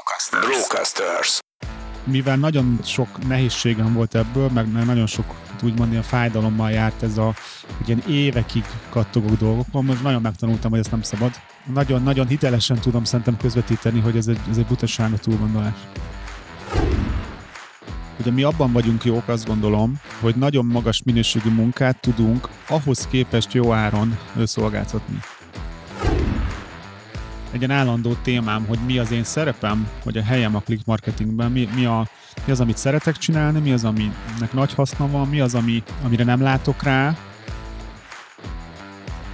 Brocasters. Brocasters. Mivel nagyon sok nehézségem volt ebből, meg nagyon sok úgymond ilyen fájdalommal járt ez a, hogy ilyen évekig kattogok dolgokon, most nagyon megtanultam, hogy ezt nem szabad. Nagyon-nagyon hitelesen tudom szerintem közvetíteni, hogy ez egy, ez egy butaság a túlgondolás. Ugye mi abban vagyunk jók, azt gondolom, hogy nagyon magas minőségű munkát tudunk ahhoz képest jó áron szolgáltatni egy ilyen állandó témám, hogy mi az én szerepem, vagy a helyem a click marketingben, mi, mi, a, mi az, amit szeretek csinálni, mi az, aminek nagy haszna van, mi az, ami, amire nem látok rá.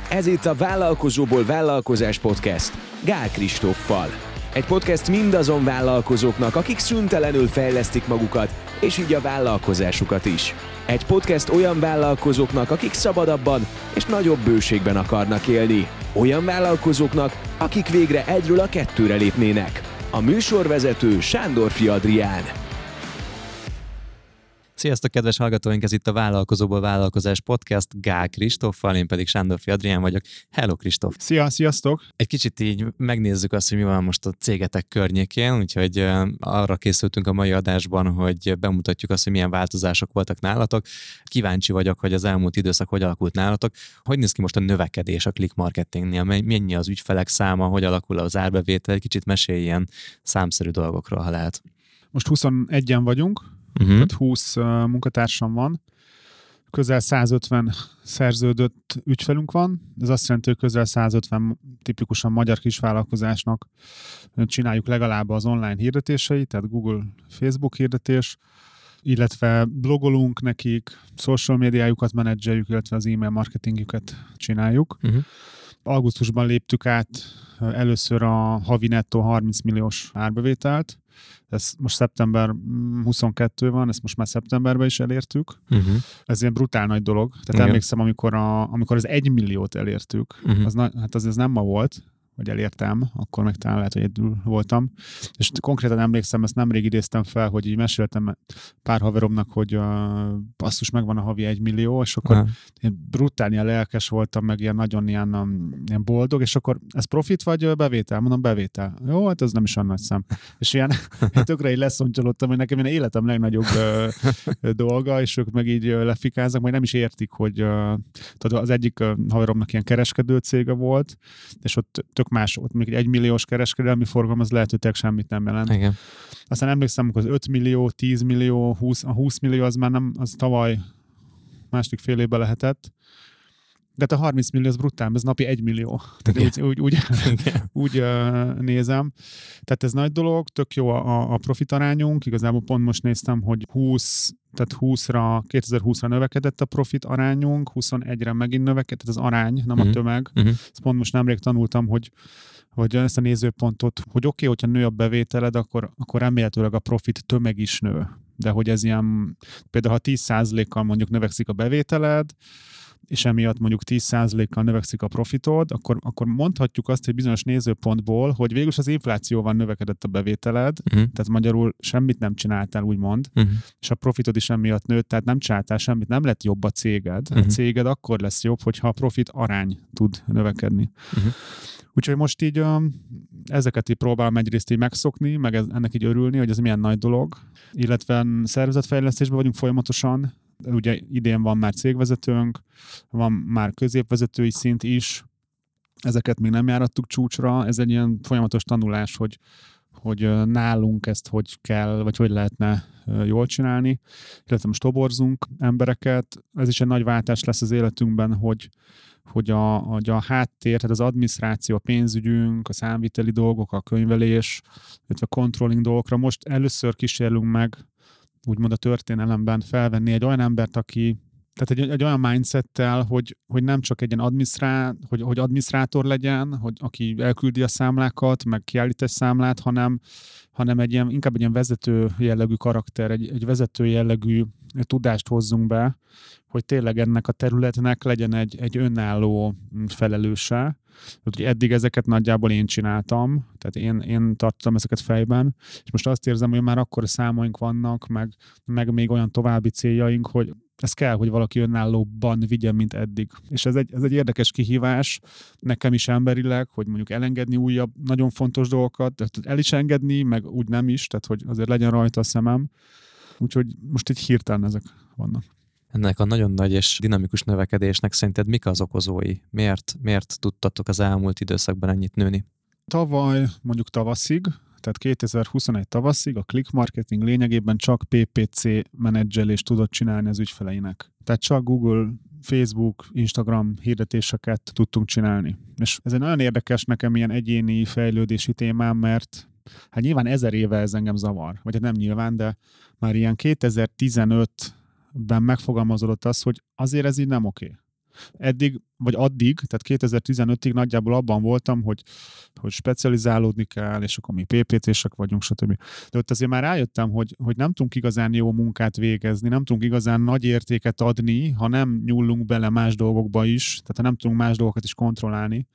Ez itt a Vállalkozóból Vállalkozás Podcast Gál Kristóffal. Egy podcast mindazon vállalkozóknak, akik szüntelenül fejlesztik magukat, és így a vállalkozásukat is. Egy podcast olyan vállalkozóknak, akik szabadabban és nagyobb bőségben akarnak élni. Olyan vállalkozóknak, akik végre egyről a kettőre lépnének. A műsorvezető Sándor Adrián. Sziasztok, kedves hallgatóink! Ez itt a Vállalkozóból Vállalkozás Podcast Gál Kristóffal, én pedig Sándor Adrián vagyok. Hello, Kristóf! Szia, sziasztok! Egy kicsit így megnézzük azt, hogy mi van most a cégetek környékén, úgyhogy arra készültünk a mai adásban, hogy bemutatjuk azt, hogy milyen változások voltak nálatok. Kíváncsi vagyok, hogy az elmúlt időszak hogy alakult nálatok. Hogy néz ki most a növekedés a click marketingnél? Mennyi az ügyfelek száma, hogy alakul az árbevétel? Egy kicsit mesélj ilyen számszerű dolgokról, ha lehet. Most 21-en vagyunk, uh-huh. tehát 20 uh, munkatársam van, közel 150 szerződött ügyfelünk van, ez azt jelenti, hogy közel 150 tipikusan magyar kisvállalkozásnak csináljuk legalább az online hirdetéseit, tehát Google, Facebook hirdetés, illetve blogolunk nekik, social médiájukat menedzseljük, illetve az e-mail marketingjüket csináljuk. Uh-huh. Augusztusban léptük át először a havi nettó 30 milliós árbevételt, ez most szeptember 22 van, ezt most már szeptemberben is elértük. Uh-huh. Ez ilyen brutál nagy dolog. Tehát Igen. emlékszem, amikor, a, amikor az egy milliót elértük, uh-huh. az, hát az, az nem ma volt, vagy elértem, akkor meg talán lehet, hogy egyedül voltam. És konkrétan emlékszem, ezt nemrég idéztem fel, hogy így meséltem pár haveromnak, hogy a passzus megvan a havi egy millió, és akkor Aha. én brutál ilyen lelkes voltam, meg ilyen nagyon ilyen, um, ilyen boldog, és akkor ez profit vagy bevétel? Mondom, bevétel. Jó, hát ez nem is olyan nagy szem. És ilyen tökre így leszontyolottam, hogy nekem ilyen életem legnagyobb ö, dolga, és ők meg így lefikáznak, majd nem is értik, hogy tudod, az egyik haveromnak ilyen kereskedő cége volt, és ott tök tök más, ott még egy egymilliós kereskedelmi forgalom, az lehet, hogy semmit nem jelent. Igen. Aztán emlékszem, amikor az 5 millió, 10 millió, 20, a 20 millió az már nem, az tavaly második fél évben lehetett, de hát a 30 millió az brutál, ez napi 1 millió. Tehát úgy, úgy, úgy, úgy uh, nézem. Tehát ez nagy dolog, tök jó a, a profit arányunk. Igazából pont most néztem, hogy 20, tehát 20-ra, 2020-ra növekedett a profit arányunk, 21-re megint növekedett, az arány, nem uh-huh. a mhm. tömeg. Uh-huh. Ezt pont most nemrég tanultam, hogy hogy ezt a nézőpontot, hogy oké, okay, hogyha nő a bevételed, akkor, akkor remélhetőleg a profit tömeg is nő. De hogy ez ilyen, például ha 10%-kal mondjuk növekszik a bevételed, és emiatt mondjuk 10%-kal növekszik a profitod, akkor, akkor mondhatjuk azt, hogy bizonyos nézőpontból, hogy végül az inflációval növekedett a bevételed, uh-huh. tehát magyarul semmit nem csináltál, úgymond, uh-huh. és a profitod is emiatt nőtt, tehát nem csináltál semmit, nem lett jobb a céged. Uh-huh. A mhm. céged akkor lesz jobb, hogyha a profit arány tud növekedni. Uh-huh. Úgyhogy most így um, ezeket így próbálom egyrészt így megszokni, meg ez, ennek így örülni, hogy ez milyen nagy dolog, illetve szervezetfejlesztésben vagyunk folyamatosan, ugye idén van már cégvezetőnk, van már középvezetői szint is, ezeket még nem járattuk csúcsra, ez egy ilyen folyamatos tanulás, hogy, hogy nálunk ezt hogy kell, vagy hogy lehetne jól csinálni, illetve most toborzunk embereket. Ez is egy nagy váltás lesz az életünkben, hogy, hogy a, hogy a háttér, tehát az adminisztráció, a pénzügyünk, a számviteli dolgok, a könyvelés, illetve a controlling dolgokra. Most először kísérlünk meg úgymond a történelemben felvenni egy olyan embert, aki tehát egy, egy olyan mindsettel, hogy, hogy nem csak egy ilyen adminisztrá, hogy, hogy adminisztrátor legyen, hogy aki elküldi a számlákat, meg kiállít egy számlát, hanem, hanem egy ilyen, inkább egy ilyen vezető jellegű karakter, egy, egy vezető jellegű tudást hozzunk be, hogy tényleg ennek a területnek legyen egy, egy önálló felelőse. Hogy eddig ezeket nagyjából én csináltam, tehát én, én tartottam ezeket fejben, és most azt érzem, hogy már akkor számaink vannak, meg, meg még olyan további céljaink, hogy ez kell, hogy valaki önállóban vigyen, mint eddig. És ez egy, ez egy érdekes kihívás nekem is emberileg, hogy mondjuk elengedni újabb, nagyon fontos dolgokat, el is engedni, meg úgy nem is, tehát hogy azért legyen rajta a szemem. Úgyhogy most egy hirtelen ezek vannak. Ennek a nagyon nagy és dinamikus növekedésnek szerinted mik az okozói? Miért, miért tudtatok az elmúlt időszakban ennyit nőni? Tavaly, mondjuk tavaszig, tehát 2021 tavaszig a click marketing lényegében csak PPC menedzselést tudott csinálni az ügyfeleinek. Tehát csak Google, Facebook, Instagram hirdetéseket tudtunk csinálni. És ez egy nagyon érdekes nekem ilyen egyéni fejlődési témám, mert hát nyilván ezer éve ez engem zavar, vagy hát nem nyilván, de már ilyen 2015-ben megfogalmazódott az, hogy azért ez így nem oké. Eddig, vagy addig, tehát 2015-ig nagyjából abban voltam, hogy, hogy specializálódni kell, és akkor mi PPT-sek vagyunk, stb. De ott azért már rájöttem, hogy, hogy nem tudunk igazán jó munkát végezni, nem tudunk igazán nagy értéket adni, ha nem nyúlunk bele más dolgokba is, tehát ha nem tudunk más dolgokat is kontrollálni.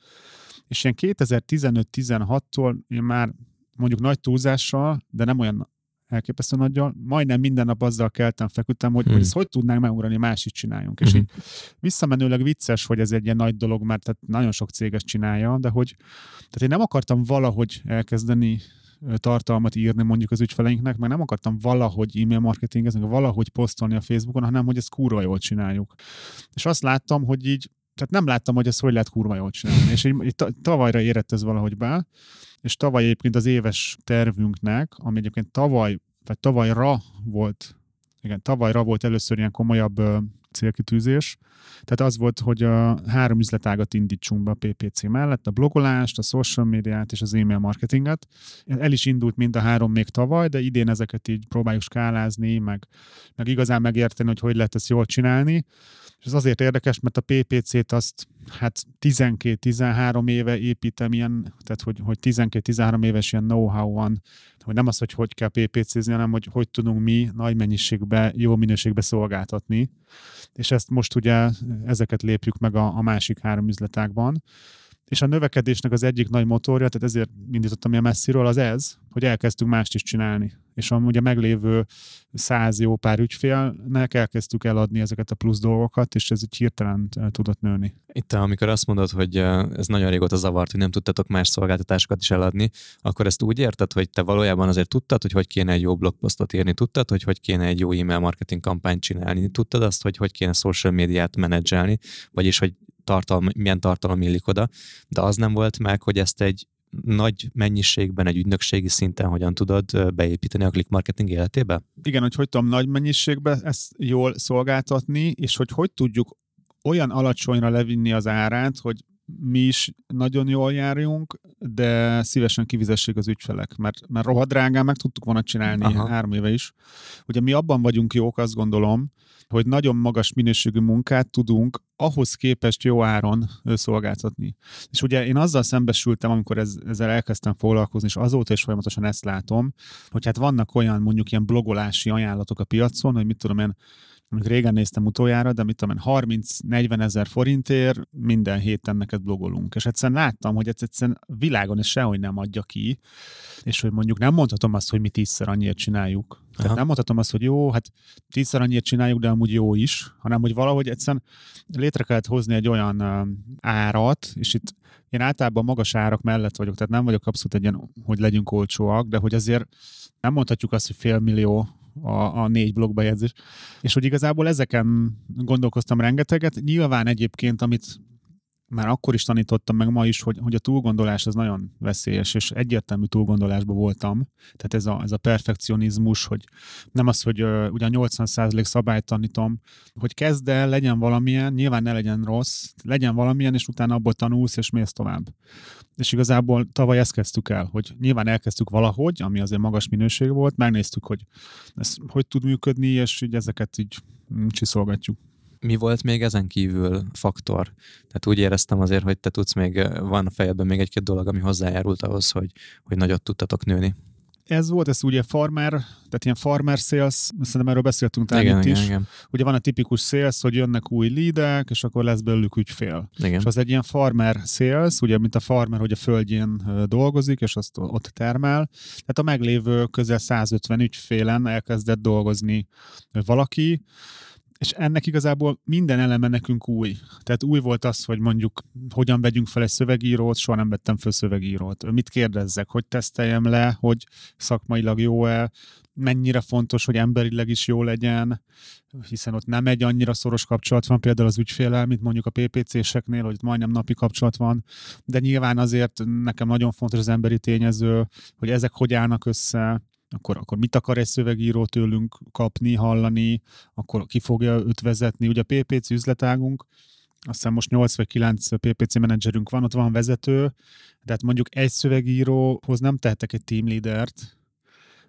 És ilyen 2015-16-tól én már mondjuk nagy túlzással, de nem olyan elképesztő nagyjal. Majdnem minden nap azzal keltem, feküdtem, hogy, hmm. hogy ezt hogy tudnánk megugrani, más csináljunk. Hmm. És így visszamenőleg vicces, hogy ez egy ilyen nagy dolog, mert tehát nagyon sok céges csinálja, de hogy tehát én nem akartam valahogy elkezdeni tartalmat írni mondjuk az ügyfeleinknek, meg nem akartam valahogy e-mail marketingezni, valahogy posztolni a Facebookon, hanem hogy ezt kurva jól csináljuk. És azt láttam, hogy így, tehát nem láttam, hogy ezt hogy lehet kurva jól csinálni. És így, így tavalyra érett ez valahogy be, és tavaly egyébként az éves tervünknek, ami egyébként tavaly, vagy tavalyra volt, igen, tavalyra volt először ilyen komolyabb célkitűzés. Tehát az volt, hogy a három üzletágat indítsunk be a PPC mellett, a blogolást, a social médiát és az e-mail marketinget. El is indult mind a három még tavaly, de idén ezeket így próbáljuk skálázni, meg, meg igazán megérteni, hogy hogy lehet ezt jól csinálni. És ez azért érdekes, mert a PPC-t azt hát 12-13 éve építem ilyen, tehát hogy, hogy 12-13 éves ilyen know-how van, hogy nem az, hogy hogy kell PPC-zni, hanem hogy hogy tudunk mi nagy mennyiségbe, jó minőségbe szolgáltatni. És ezt most ugye ezeket lépjük meg a, a másik három üzletákban. És a növekedésnek az egyik nagy motorja, tehát ezért indítottam ilyen messziről, az ez, hogy elkezdtünk mást is csinálni. És amúgy a meglévő száz jó pár ügyfélnek elkezdtük eladni ezeket a plusz dolgokat, és ez így hirtelen tudott nőni. Itt, amikor azt mondod, hogy ez nagyon régóta zavart, hogy nem tudtatok más szolgáltatásokat is eladni, akkor ezt úgy érted, hogy te valójában azért tudtad, hogy hogy kéne egy jó blogposztot írni, tudtad, hogy hogy kéne egy jó e-mail marketing kampányt csinálni, tudtad azt, hogy hogy kéne social médiát menedzselni, vagyis hogy tartalom, milyen tartalom illik oda, de az nem volt meg, hogy ezt egy nagy mennyiségben, egy ügynökségi szinten hogyan tudod beépíteni a click marketing életébe? Igen, hogy hogy tudom nagy mennyiségben ezt jól szolgáltatni, és hogy hogy tudjuk olyan alacsonyra levinni az árát, hogy mi is nagyon jól járjunk, de szívesen kivizessék az ügyfelek, mert, mert rohadt drágán meg tudtuk volna csinálni Aha. három éve is. Ugye mi abban vagyunk jók, azt gondolom, hogy nagyon magas minőségű munkát tudunk ahhoz képest jó áron szolgáltatni. És ugye én azzal szembesültem, amikor ez, ezzel elkezdtem foglalkozni, és azóta is folyamatosan ezt látom, hogy hát vannak olyan mondjuk ilyen blogolási ajánlatok a piacon, hogy mit tudom én, mondjuk régen néztem utoljára, de mit tudom én, 30-40 ezer forintért minden héten neked blogolunk. És egyszerűen láttam, hogy egyszerűen világon ez sehogy nem adja ki, és hogy mondjuk nem mondhatom azt, hogy mi tízszer annyit csináljuk. Aha. Tehát nem mondhatom azt, hogy jó, hát tízszer annyit csináljuk, de amúgy jó is, hanem hogy valahogy egyszerűen létre kellett hozni egy olyan árat, és itt én általában magas árak mellett vagyok, tehát nem vagyok abszolút egy ilyen, hogy legyünk olcsóak, de hogy azért nem mondhatjuk azt, hogy fél millió a, a négy blogbejegyzés. És hogy igazából ezeken gondolkoztam rengeteget. Nyilván egyébként, amit már akkor is tanítottam meg ma is, hogy, hogy a túlgondolás az nagyon veszélyes, és egyértelmű túlgondolásban voltam. Tehát ez a, ez a perfekcionizmus, hogy nem az, hogy uh, ugye a 80% szabályt tanítom, hogy kezd el, legyen valamilyen, nyilván ne legyen rossz, legyen valamilyen, és utána abból tanulsz, és mész tovább. És igazából tavaly ezt kezdtük el, hogy nyilván elkezdtük valahogy, ami azért magas minőség volt, megnéztük, hogy ez hogy tud működni, és így ezeket így csiszolgatjuk mi volt még ezen kívül faktor? Tehát úgy éreztem azért, hogy te tudsz még, van a fejedben még egy-két dolog, ami hozzájárult ahhoz, hogy, hogy nagyot tudtatok nőni. Ez volt, ez ugye farmer, tehát ilyen farmer sales, szerintem erről beszéltünk talán igen, itt igen, is. Igen. Ugye van a tipikus sales, hogy jönnek új leadek, és akkor lesz belőlük ügyfél. Igen. És az egy ilyen farmer sales, ugye, mint a farmer, hogy a földjén dolgozik, és azt ott termel. Tehát a meglévő közel 150 ügyfélen elkezdett dolgozni valaki, és ennek igazából minden eleme nekünk új. Tehát új volt az, hogy mondjuk hogyan vegyünk fel egy szövegírót, soha nem vettem fel szövegírót. Mit kérdezzek, hogy teszteljem le, hogy szakmailag jó-e, mennyire fontos, hogy emberileg is jó legyen, hiszen ott nem egy annyira szoros kapcsolat van például az ügyfélel, mint mondjuk a PPC-seknél, hogy majdnem napi kapcsolat van, de nyilván azért nekem nagyon fontos az emberi tényező, hogy ezek hogy állnak össze, akkor, akkor mit akar egy szövegíró tőlünk kapni, hallani, akkor ki fogja őt vezetni. Ugye a PPC üzletágunk, azt hiszem most 8 vagy 9 PPC menedzserünk van, ott van vezető, de hát mondjuk egy szövegíróhoz nem tehetek egy team leadert,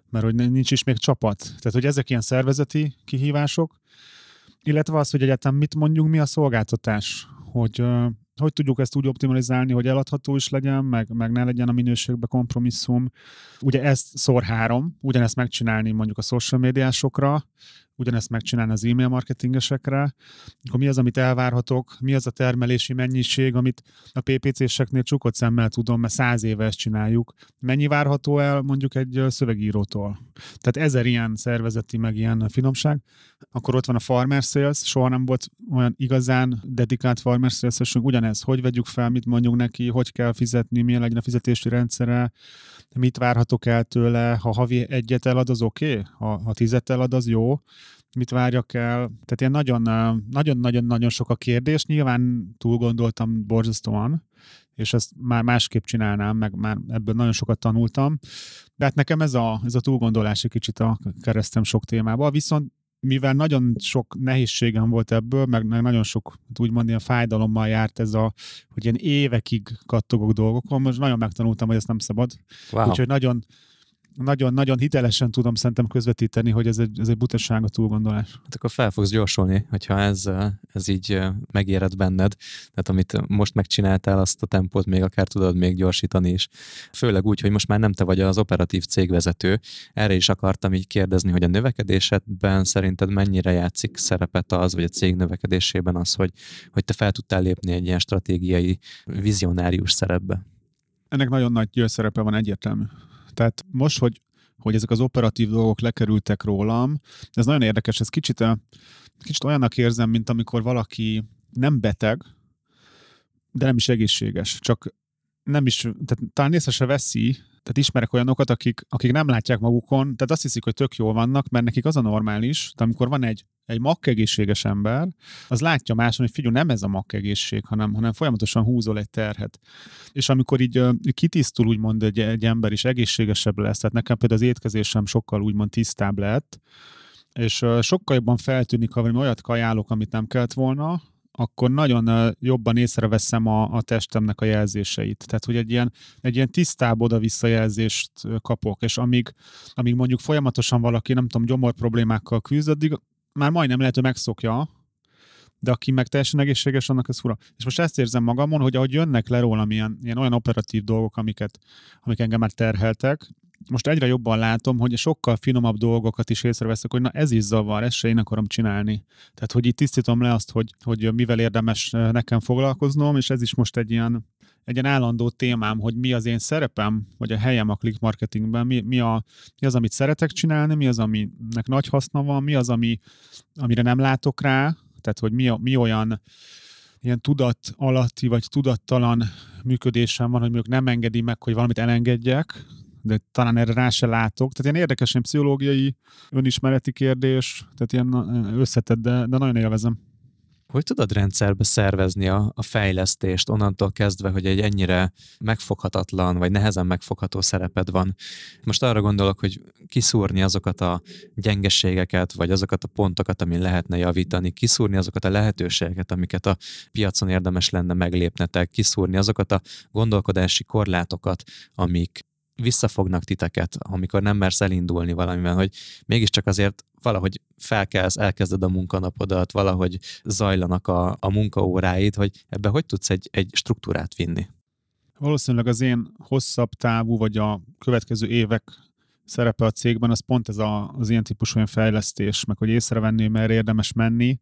mert hogy nincs is még csapat. Tehát, hogy ezek ilyen szervezeti kihívások, illetve az, hogy egyáltalán mit mondjunk, mi a szolgáltatás, hogy hogy tudjuk ezt úgy optimalizálni, hogy eladható is legyen, meg, meg ne legyen a minőségbe kompromisszum. Ugye ezt szor három, ugyanezt megcsinálni mondjuk a social médiásokra, ugyanezt megcsinálni az e-mail marketingesekre, akkor mi az, amit elvárhatok, mi az a termelési mennyiség, amit a PPC-seknél csukott szemmel tudom, mert száz éve ezt csináljuk. Mennyi várható el mondjuk egy szövegírótól? Tehát ezer ilyen szervezeti, meg ilyen finomság. Akkor ott van a Farmer Sales, soha nem volt olyan igazán dedikált Farmer sales ugyanez, hogy vegyük fel, mit mondjuk neki, hogy kell fizetni, milyen legyen a fizetési rendszere, mit várhatok el tőle, ha havi egyet elad, az oké, okay? ha, ha tizet elad, az jó, mit várjak el. Tehát ilyen nagyon-nagyon-nagyon sok a kérdés. Nyilván túl gondoltam borzasztóan, és ezt már másképp csinálnám, meg már ebből nagyon sokat tanultam. De hát nekem ez a, ez a túlgondolás egy kicsit a keresztem sok témába. Viszont mivel nagyon sok nehézségem volt ebből, meg, meg nagyon sok, hát úgymond ilyen fájdalommal járt ez a, hogy ilyen évekig kattogok dolgokon, most nagyon megtanultam, hogy ezt nem szabad. Wow. Úgyhogy nagyon, nagyon-nagyon hitelesen tudom szerintem közvetíteni, hogy ez egy, ez egy butaság a túlgondolás. Hát akkor fel fogsz gyorsulni, hogyha ez, ez így megéred benned. Tehát amit most megcsináltál, azt a tempót még akár tudod még gyorsítani is. Főleg úgy, hogy most már nem te vagy az operatív cégvezető. Erre is akartam így kérdezni, hogy a növekedésedben szerinted mennyire játszik szerepet az, vagy a cég növekedésében az, hogy, hogy te fel tudtál lépni egy ilyen stratégiai, vizionárius szerepbe? Ennek nagyon nagy szerepe van egyértelmű. Tehát most, hogy, hogy ezek az operatív dolgok lekerültek rólam, ez nagyon érdekes, ez kicsit, kicsit olyannak érzem, mint amikor valaki nem beteg, de nem is egészséges, csak nem is, tehát talán észre se veszi, tehát ismerek olyanokat, akik, akik nem látják magukon, tehát azt hiszik, hogy tök jól vannak, mert nekik az a normális, de amikor van egy, egy makkegészséges ember, az látja máson, hogy figyelj, nem ez a makkegészség, hanem, hanem folyamatosan húzol egy terhet. És amikor így kitisztul, úgymond egy, egy ember is egészségesebb lesz, tehát nekem például az étkezésem sokkal úgymond tisztább lett, és sokkal jobban feltűnik, ha valami olyat kajálok, amit nem kellett volna, akkor nagyon jobban észreveszem a, a testemnek a jelzéseit. Tehát, hogy egy ilyen, egy ilyen tisztább oda-vissza jelzést kapok, és amíg, amíg mondjuk folyamatosan valaki, nem tudom, gyomor problémákkal küzd, addig már majdnem lehet, hogy megszokja, de aki meg teljesen egészséges, annak ez fura. És most ezt érzem magamon, hogy ahogy jönnek le rólam ilyen, ilyen olyan operatív dolgok, amiket, amik engem már terheltek, most egyre jobban látom, hogy sokkal finomabb dolgokat is észreveszek, hogy na ez is zavar, ezt se én akarom csinálni. Tehát, hogy itt tisztítom le azt, hogy, hogy mivel érdemes nekem foglalkoznom, és ez is most egy ilyen, egy ilyen állandó témám, hogy mi az én szerepem, vagy a helyem a click marketingben, mi, mi, a, mi az, amit szeretek csinálni, mi az, aminek nagy haszna van, mi az, ami, amire nem látok rá, tehát, hogy mi, mi olyan ilyen tudat alatti, vagy tudattalan működésem van, hogy mondjuk nem engedi meg, hogy valamit elengedjek, de talán erre rá se látok. Tehát ilyen érdekes, ilyen pszichológiai, önismereti kérdés, tehát ilyen összetett, de, de nagyon élvezem. Hogy tudod rendszerbe szervezni a, a fejlesztést onnantól kezdve, hogy egy ennyire megfoghatatlan, vagy nehezen megfogható szereped van? Most arra gondolok, hogy kiszúrni azokat a gyengeségeket, vagy azokat a pontokat, amin lehetne javítani, kiszúrni azokat a lehetőségeket, amiket a piacon érdemes lenne meglépnetek, kiszúrni azokat a gondolkodási korlátokat, amik visszafognak titeket, amikor nem mersz elindulni valamivel, hogy mégiscsak azért valahogy felkelsz, elkezded a munkanapodat, valahogy zajlanak a, a munkaóráid, hogy ebbe hogy tudsz egy, egy struktúrát vinni? Valószínűleg az én hosszabb távú, vagy a következő évek szerepe a cégben, az pont ez a, az ilyen típusú olyan fejlesztés, meg hogy észrevenni, mert érdemes menni,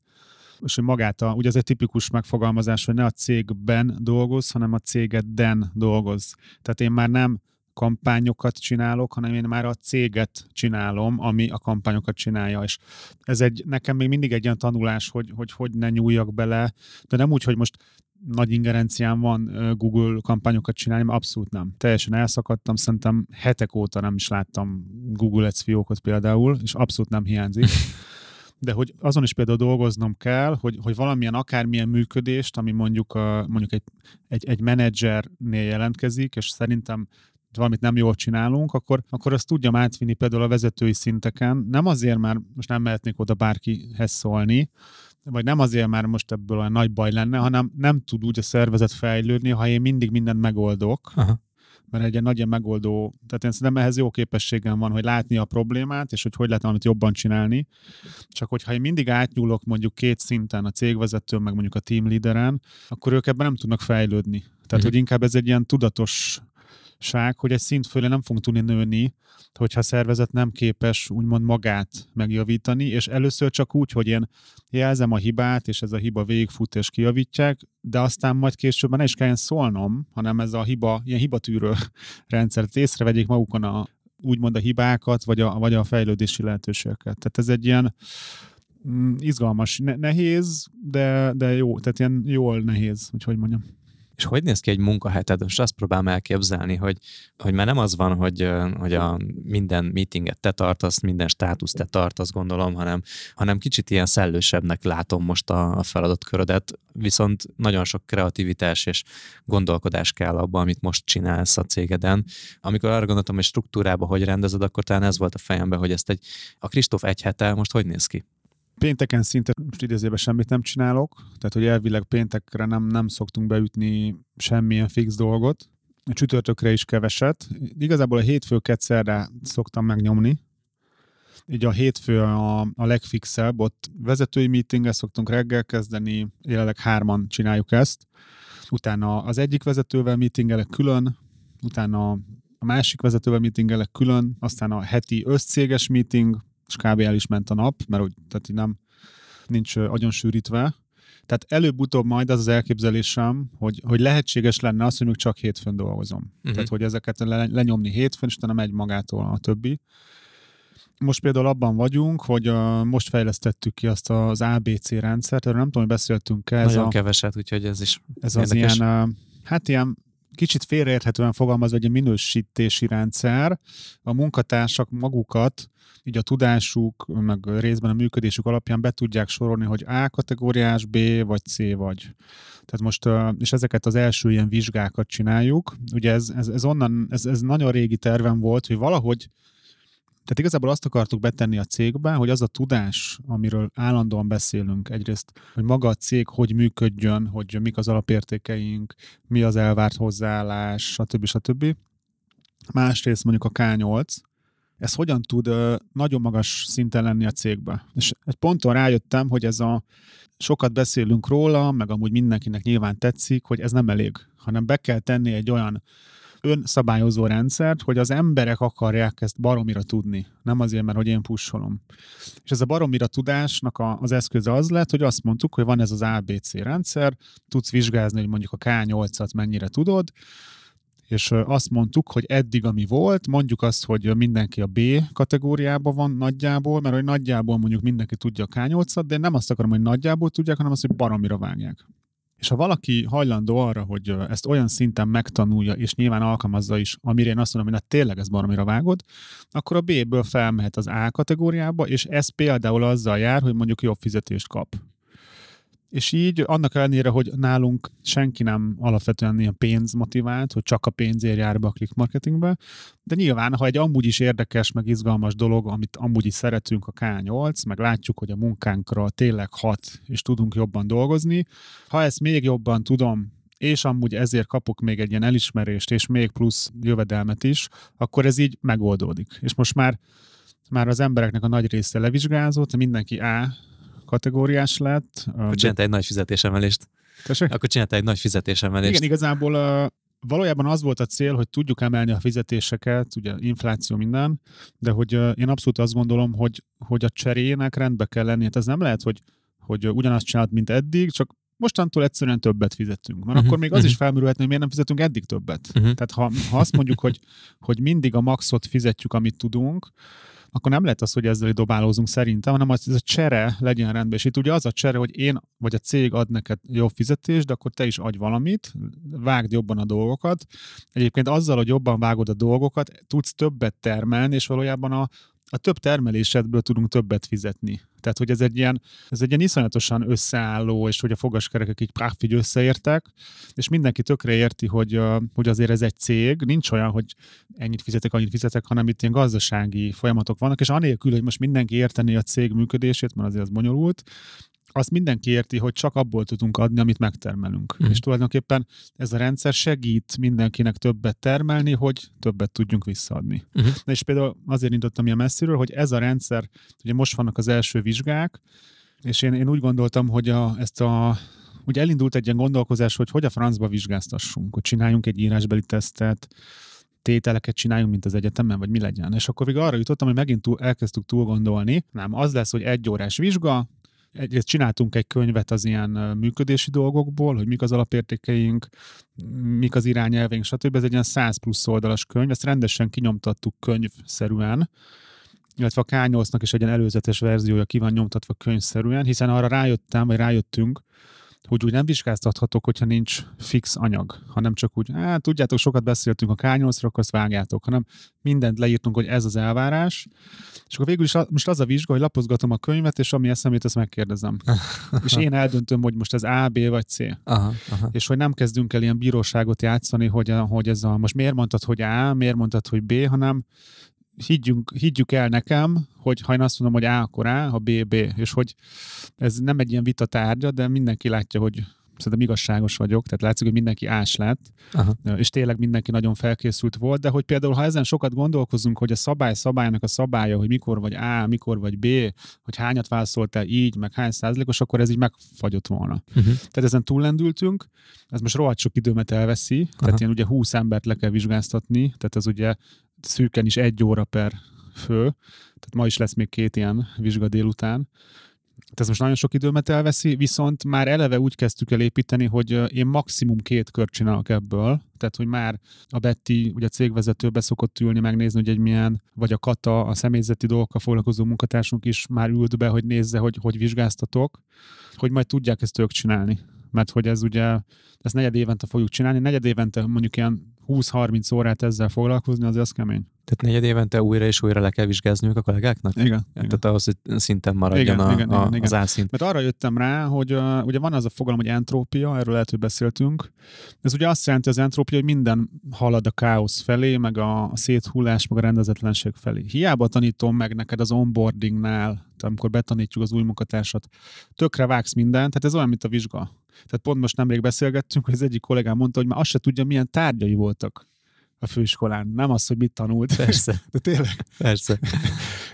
és hogy magát, a, ugye ez egy tipikus megfogalmazás, hogy ne a cégben dolgoz, hanem a cégedden dolgoz. Tehát én már nem kampányokat csinálok, hanem én már a céget csinálom, ami a kampányokat csinálja, és ez egy, nekem még mindig egy ilyen tanulás, hogy hogy, hogy ne nyúljak bele, de nem úgy, hogy most nagy ingerenciám van Google kampányokat csinálni, mert abszolút nem. Teljesen elszakadtam, szerintem hetek óta nem is láttam Google Ads fiókot például, és abszolút nem hiányzik. De hogy azon is például dolgoznom kell, hogy, hogy valamilyen akármilyen működést, ami mondjuk, a, mondjuk egy, egy, egy menedzsernél jelentkezik, és szerintem valamit nem jól csinálunk, akkor, akkor azt tudjam átvinni például a vezetői szinteken. Nem azért, mert most nem mehetnék oda bárkihez szólni, vagy nem azért már most ebből olyan nagy baj lenne, hanem nem tud úgy a szervezet fejlődni, ha én mindig mindent megoldok. Aha. Mert egy nagy megoldó, tehát én szerintem ehhez jó képességem van, hogy látni a problémát, és hogy hogy lehet valamit jobban csinálni. Csak hogyha én mindig átnyúlok mondjuk két szinten, a cégvezetőn, meg mondjuk a team leaderen, akkor ők ebben nem tudnak fejlődni. Tehát, mm. hogy inkább ez egy ilyen tudatos ság, hogy egy szint fölé nem fogunk tudni nőni, hogyha a szervezet nem képes úgymond magát megjavítani, és először csak úgy, hogy én jelzem a hibát, és ez a hiba végigfut és kijavítják, de aztán majd később ne is kelljen szólnom, hanem ez a hiba, ilyen hibatűrő rendszert észrevegyék magukon a, úgymond a hibákat, vagy a, vagy a fejlődési lehetőségeket. Tehát ez egy ilyen mm, izgalmas, ne, nehéz, de, de jó, tehát ilyen jól nehéz, hogy mondjam. És hogy néz ki egy munkaheted? Most azt próbálom elképzelni, hogy, hogy már nem az van, hogy, hogy a minden meetinget te tartasz, minden státuszt te tartasz, gondolom, hanem, hanem kicsit ilyen szellősebbnek látom most a, a feladatkörödet, viszont nagyon sok kreativitás és gondolkodás kell abba, amit most csinálsz a cégeden. Amikor arra gondoltam, hogy struktúrába hogy rendezed, akkor talán ez volt a fejemben, hogy ezt egy, a Kristóf egy hete most hogy néz ki? Pénteken szinte most idézőben semmit nem csinálok, tehát hogy elvileg péntekre nem, nem szoktunk beütni semmilyen fix dolgot, a csütörtökre is keveset. Igazából a hétfő kedszerre szoktam megnyomni, így a hétfő a, a legfixebb, ott vezetői meetinggel szoktunk reggel kezdeni, jelenleg hárman csináljuk ezt, utána az egyik vezetővel meetingelek külön, utána a másik vezetővel meetingelek külön, aztán a heti összcéges meeting, és kb. el is ment a nap, mert úgy, tehát így nem, nincs agyon sűrítve. Tehát előbb-utóbb majd az az elképzelésem, hogy, hogy lehetséges lenne az, hogy még csak hétfőn dolgozom. Uh-huh. Tehát, hogy ezeket le, lenyomni hétfőn, és utána megy magától a többi. Most például abban vagyunk, hogy most fejlesztettük ki azt az ABC rendszert, erről nem tudom, hogy beszéltünk-e. Ez Nagyon a, keveset, úgyhogy ez is Ez érdekes. az ilyen, hát ilyen kicsit félreérthetően fogalmazva egy minősítési rendszer, a munkatársak magukat, így a tudásuk, meg részben a működésük alapján be tudják sorolni, hogy A kategóriás, B vagy C vagy. Tehát most, és ezeket az első ilyen vizsgákat csináljuk. Ugye ez, ez, ez onnan, ez, ez nagyon régi tervem volt, hogy valahogy tehát igazából azt akartuk betenni a cégbe, hogy az a tudás, amiről állandóan beszélünk, egyrészt, hogy maga a cég hogy működjön, hogy mik az alapértékeink, mi az elvárt hozzáállás, stb. stb. Másrészt mondjuk a K8, ez hogyan tud nagyon magas szinten lenni a cégbe. És egy ponton rájöttem, hogy ez a sokat beszélünk róla, meg amúgy mindenkinek nyilván tetszik, hogy ez nem elég, hanem be kell tenni egy olyan önszabályozó rendszert, hogy az emberek akarják ezt baromira tudni, nem azért, mert hogy én pusolom. És ez a baromira tudásnak a, az eszköze az lett, hogy azt mondtuk, hogy van ez az ABC rendszer, tudsz vizsgázni, hogy mondjuk a K8-at mennyire tudod, és azt mondtuk, hogy eddig, ami volt, mondjuk azt, hogy mindenki a B kategóriában van nagyjából, mert hogy nagyjából mondjuk mindenki tudja a K8-at, de én nem azt akarom, hogy nagyjából tudják, hanem azt, hogy baromira vágják. És ha valaki hajlandó arra, hogy ezt olyan szinten megtanulja, és nyilván alkalmazza is, amire én azt mondom, hogy na tényleg ez baromira vágod, akkor a B-ből felmehet az A kategóriába, és ez például azzal jár, hogy mondjuk jobb fizetést kap. És így annak ellenére, hogy nálunk senki nem alapvetően ilyen pénzmotivált, hogy csak a pénzért jár be a click marketingbe, de nyilván, ha egy amúgy is érdekes, meg izgalmas dolog, amit amúgy is szeretünk a K8, meg látjuk, hogy a munkánkra tényleg hat, és tudunk jobban dolgozni, ha ezt még jobban tudom és amúgy ezért kapok még egy ilyen elismerést, és még plusz jövedelmet is, akkor ez így megoldódik. És most már már az embereknek a nagy része levizsgázott, mindenki A kategóriás lett. Akkor csinálta egy nagy fizetésemelést. Tessék? Akkor csinálta egy nagy fizetésemelést. Igen, igazából valójában az volt a cél, hogy tudjuk emelni a fizetéseket, ugye infláció minden, de hogy én abszolút azt gondolom, hogy, hogy a cserének rendbe kell lenni. Hát ez nem lehet, hogy, hogy ugyanazt csinálod, mint eddig, csak mostantól egyszerűen többet fizetünk. Mert uh-huh, akkor még az uh-huh. is felmerülhetne, hogy miért nem fizetünk eddig többet. Uh-huh. Tehát ha, ha azt mondjuk, hogy, hogy mindig a maxot fizetjük, amit tudunk, akkor nem lehet az, hogy ezzel dobálózunk szerintem, hanem az, ez a csere legyen rendben. És itt ugye az a csere, hogy én vagy a cég ad neked jobb fizetést, de akkor te is adj valamit, vágd jobban a dolgokat. Egyébként azzal, hogy jobban vágod a dolgokat, tudsz többet termelni, és valójában a, a több termelésedből tudunk többet fizetni. Tehát, hogy ez egy ilyen, ez egy ilyen iszonyatosan összeálló, és hogy a fogaskerekek így práf így összeértek, és mindenki tökre érti, hogy, hogy azért ez egy cég, nincs olyan, hogy ennyit fizetek, annyit fizetek, hanem itt ilyen gazdasági folyamatok vannak, és anélkül, hogy most mindenki érteni a cég működését, mert azért az bonyolult, azt mindenki érti, hogy csak abból tudunk adni, amit megtermelünk. Mm. És tulajdonképpen ez a rendszer segít mindenkinek többet termelni, hogy többet tudjunk visszaadni. Mm. Na és például azért indítottam ilyen messziről, hogy ez a rendszer, ugye most vannak az első vizsgák, és én, én úgy gondoltam, hogy a, ezt a ugye elindult egy ilyen gondolkozás, hogy hogy a francba vizsgáztassunk, hogy csináljunk egy írásbeli tesztet, tételeket csináljunk, mint az egyetemen, vagy mi legyen. És akkor végül arra jutottam, hogy megint túl, elkezdtük túl gondolni. Nem, az lesz, hogy egy órás vizsga, egyrészt csináltunk egy könyvet az ilyen működési dolgokból, hogy mik az alapértékeink, mik az irányelveink, stb. Ez egy ilyen 100 plusz oldalas könyv, ezt rendesen kinyomtattuk könyvszerűen, illetve a K8-nak is egy ilyen előzetes verziója ki van nyomtatva könyvszerűen, hiszen arra rájöttem, vagy rájöttünk, hogy úgy nem vizsgáztathatok, hogyha nincs fix anyag, hanem csak úgy, hát tudjátok, sokat beszéltünk a K8-ról, akkor azt vágjátok, hanem mindent leírtunk, hogy ez az elvárás, és akkor végül is most az a vizsga, hogy lapozgatom a könyvet, és ami eszemét, azt megkérdezem. és én eldöntöm, hogy most ez A, B vagy C. Aha, aha. És hogy nem kezdünk el ilyen bíróságot játszani, hogy, hogy ez a, most miért mondtad, hogy A, miért mondtad, hogy B, hanem higgyünk, higgyük el nekem, hogy ha én azt mondom, hogy A, akkor A, ha B, B, és hogy ez nem egy ilyen vita tárgya, de mindenki látja, hogy szerintem igazságos vagyok, tehát látszik, hogy mindenki ás lett, Aha. és tényleg mindenki nagyon felkészült volt, de hogy például, ha ezen sokat gondolkozunk, hogy a szabály szabálynak a szabálya, hogy mikor vagy A, mikor vagy B, hogy hányat válaszoltál így, meg hány százalékos, akkor ez így megfagyott volna. Uh-huh. Tehát ezen túllendültünk, ez most rohadt sok időmet elveszi, Aha. tehát ilyen ugye 20 embert le kell vizsgáztatni, tehát ez ugye szűken is egy óra per fő, tehát ma is lesz még két ilyen vizsga délután. Tehát ez most nagyon sok időmet elveszi, viszont már eleve úgy kezdtük el építeni, hogy én maximum két kört csinálok ebből, tehát hogy már a Betty, ugye a cégvezető szokott ülni, megnézni, hogy egy milyen, vagy a Kata, a személyzeti dolgokkal foglalkozó munkatársunk is már ült be, hogy nézze, hogy hogy vizsgáztatok, hogy majd tudják ezt ők csinálni. Mert hogy ez ugye, ezt negyed évente fogjuk csinálni, negyed évente mondjuk ilyen 20-30 órát ezzel foglalkozni, az az kemény. Tehát negyed évente újra és újra le kell vizsgázniuk a kollégáknak? Igen. igen. Tehát ahhoz, hogy szinten maradjon igen, a, igen, a, igen, az árszint. Mert arra jöttem rá, hogy uh, ugye van az a fogalom, hogy entrópia, erről lehet, hogy beszéltünk. Ez ugye azt jelenti az entrópia, hogy minden halad a káosz felé, meg a, a széthullás, meg a rendezetlenség felé. Hiába tanítom meg neked az onboardingnál, amikor betanítjuk az új munkatársat, tökre vágsz mindent, tehát ez olyan, mint a vizsga. Tehát pont most nemrég beszélgettünk, hogy az egyik kollégám mondta, hogy már azt se tudja, milyen tárgyai voltak a főiskolán. Nem az, hogy mit tanult. Persze. De tényleg. Persze.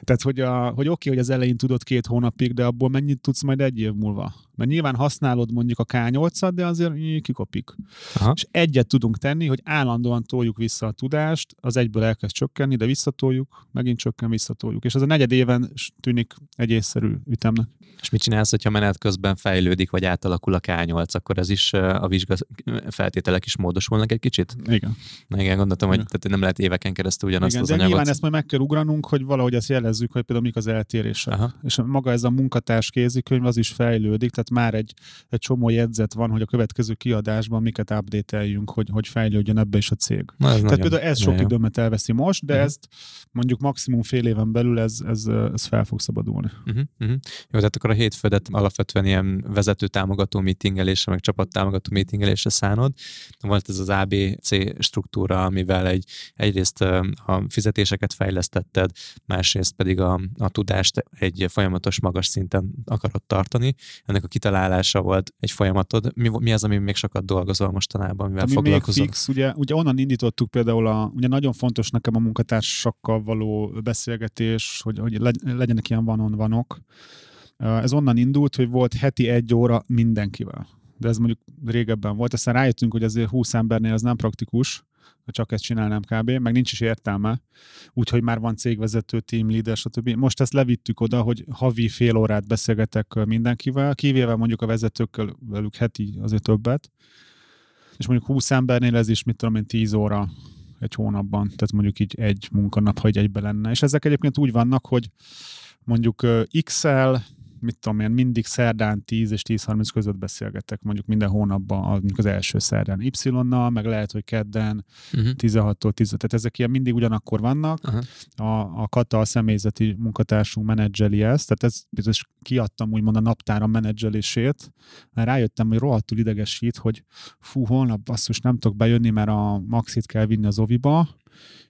Tehát, hogy, a, hogy oké, hogy az elején tudod két hónapig, de abból mennyit tudsz majd egy év múlva. Mert nyilván használod mondjuk a K8-at, de azért kikopik. Aha. És egyet tudunk tenni, hogy állandóan toljuk vissza a tudást, az egyből elkezd csökkenni, de visszatoljuk, megint csökken, visszatoljuk. És az a negyed éven tűnik egy észszerű ütemnek. És mit csinálsz, hogyha menet közben fejlődik, vagy átalakul a K8, akkor ez is a vizsga feltételek is módosulnak egy kicsit? Igen. Na igen, gondoltam, hogy tehát nem lehet éveken keresztül ugyanazt igen, az de anyagot. nyilván ezt majd meg kell ugranunk, hogy valahogy ezt jelezzük, hogy például mik az eltérések. Aha. És maga ez a munkatárs kézikönyv az is fejlődik, tehát már egy, egy csomó jegyzet van, hogy a következő kiadásban miket update hogy, hogy fejlődjön ebbe is a cég. Na, ez tehát például ez sok időmet elveszi most, de uh-huh. ezt mondjuk maximum fél éven belül ez, ez, ez fel fog szabadulni. Uh-huh. Uh-huh. Jó, tehát akkor a hétfődet alapvetően ilyen vezető támogató meetingelésre, meg csapat támogató meetingelésre szánod. Volt ez az ABC struktúra, amivel egy, egyrészt a fizetéseket fejlesztetted, másrészt pedig a, a tudást egy folyamatos magas szinten akarod tartani. Ennek a kitalálása volt egy folyamatod. Mi, mi az, ami még sokat dolgozol mostanában, mivel ami foglalkozol? Még fix, ugye, ugye onnan indítottuk például, a, ugye nagyon fontos nekem a munkatársakkal való beszélgetés, hogy, hogy legyenek ilyen vanon-vanok. Ez onnan indult, hogy volt heti egy óra mindenkivel. De ez mondjuk régebben volt. Aztán rájöttünk, hogy azért 20 embernél ez nem praktikus, ha csak ezt csinálnám kb., meg nincs is értelme, úgyhogy már van cégvezető, team leader, stb. Most ezt levittük oda, hogy havi fél órát beszélgetek mindenkivel, kivéve mondjuk a vezetőkkel velük heti azért többet, és mondjuk 20 embernél ez is, mit tudom én, 10 óra egy hónapban, tehát mondjuk így egy munkanap, ha egy egybe lenne. És ezek egyébként úgy vannak, hogy mondjuk XL, mit tudom én, mindig szerdán 10 és 10.30 között beszélgetek, mondjuk minden hónapban, mondjuk az első szerdán Y-nal, meg lehet, hogy kedden uh-huh. 16-tól 10 tehát ezek ilyen mindig ugyanakkor vannak. Uh-huh. A, a Kata, a személyzeti munkatársunk menedzseli ezt, tehát ez biztos kiadtam úgymond a naptára menedzselését, mert rájöttem, hogy rohadtul idegesít, hogy fú, holnap basszus nem tudok bejönni, mert a Maxit kell vinni az oviba,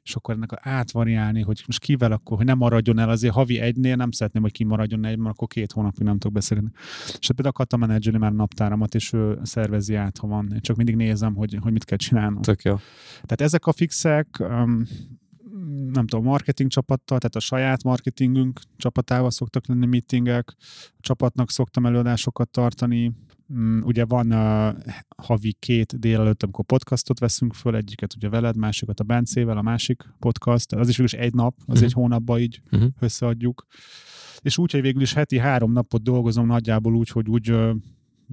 és akkor ennek átvariálni, hogy most kivel akkor, hogy nem maradjon el, azért havi egynél nem szeretném, hogy kimaradjon egy, mert akkor két hónapig nem tudok beszélni. És például akartam menedzselni már naptáramat, és ő szervezi át, ha van. Én csak mindig nézem, hogy, hogy mit kell csinálnom. Tök jó. Tehát ezek a fixek, um, nem tudom, marketing csapattal, tehát a saját marketingünk csapatával szoktak lenni meetingek, a csapatnak szoktam előadásokat tartani, ugye van a havi két délelőtt, amikor podcastot veszünk föl, egyiket ugye veled, másikat a Bencével, a másik podcast, az is egy nap, az uh-huh. egy hónapban így uh-huh. összeadjuk. És úgy, hogy végül is heti három napot dolgozom nagyjából úgy, hogy úgy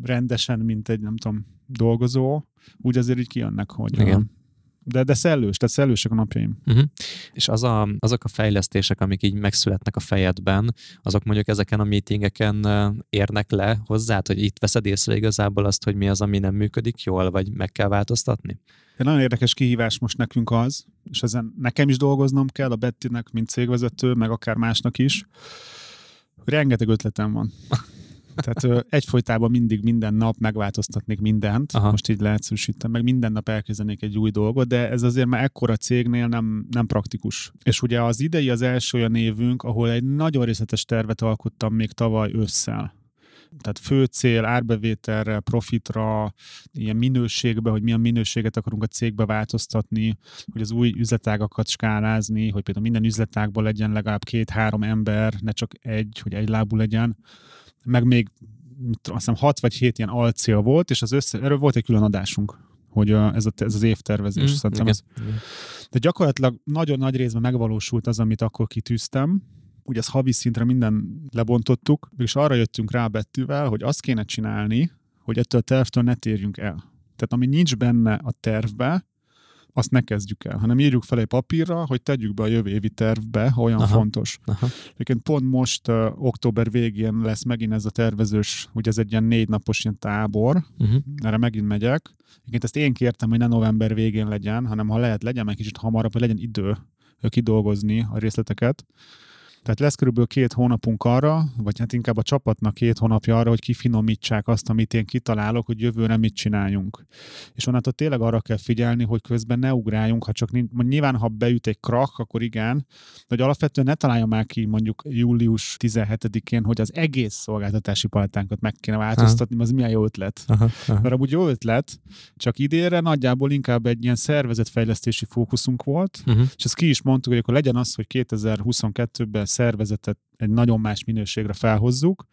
rendesen, mint egy, nem tudom, dolgozó, úgy azért így kijönnek, hogy Igen de, de szellős, tehát szellősek a napjaim. Uh-huh. És az a, azok a fejlesztések, amik így megszületnek a fejedben, azok mondjuk ezeken a meetingeken érnek le hozzá, hogy itt veszed észre igazából azt, hogy mi az, ami nem működik jól, vagy meg kell változtatni? Egy nagyon érdekes kihívás most nekünk az, és ezen nekem is dolgoznom kell, a Bettinek, mint cégvezető, meg akár másnak is, rengeteg ötletem van. Tehát egyfolytában mindig minden nap megváltoztatnék mindent, Aha. most így leegyszerűsítem, meg minden nap elkezdenék egy új dolgot, de ez azért már ekkora cégnél nem, nem praktikus. És ugye az idei az első olyan évünk, ahol egy nagyon részletes tervet alkottam még tavaly ősszel tehát fő cél árbevételre, profitra, ilyen minőségbe, hogy milyen minőséget akarunk a cégbe változtatni, hogy az új üzletágakat skálázni, hogy például minden üzletágban legyen legalább két-három ember, ne csak egy, hogy egy lábú legyen meg még azt hiszem 6 vagy 7 ilyen alcél volt, és az össze, erről volt egy külön adásunk, hogy ez, a, ez az évtervezés. Mm, igen, az, igen. De gyakorlatilag nagyon nagy részben megvalósult az, amit akkor kitűztem. Ugye ezt havi szintre minden lebontottuk, és arra jöttünk rá Bettivel, hogy azt kéne csinálni, hogy ettől a tervtől ne térjünk el. Tehát ami nincs benne a tervbe, azt ne kezdjük el, hanem írjuk fel egy papírra, hogy tegyük be a jövő évi tervbe, ha olyan aha, fontos. Aha. Egyébként pont most uh, október végén lesz megint ez a tervezős, ugye ez egy ilyen négy napos ilyen tábor, uh-huh. erre megint megyek. Egyébként ezt én kértem, hogy ne november végén legyen, hanem ha lehet, legyen meg kicsit hamarabb, hogy legyen idő kidolgozni a részleteket. Tehát lesz körülbelül két hónapunk arra, vagy hát inkább a csapatnak két hónapja arra, hogy kifinomítsák azt, amit én kitalálok, hogy jövőre mit csináljunk. És onnantól tényleg arra kell figyelni, hogy közben ne ugráljunk, ha csak nyilván, ha beüt egy krak, akkor igen, de hogy alapvetően ne találja már ki mondjuk július 17-én, hogy az egész szolgáltatási palettánkat meg kéne változtatni, az milyen jó ötlet. Aha, aha. Mert amúgy jó ötlet, csak idénre nagyjából inkább egy ilyen szervezetfejlesztési fókuszunk volt, uh-huh. és ezt ki is mondtuk, hogy akkor legyen az, hogy 2022-ben szervezetet egy nagyon más minőségre felhozzuk,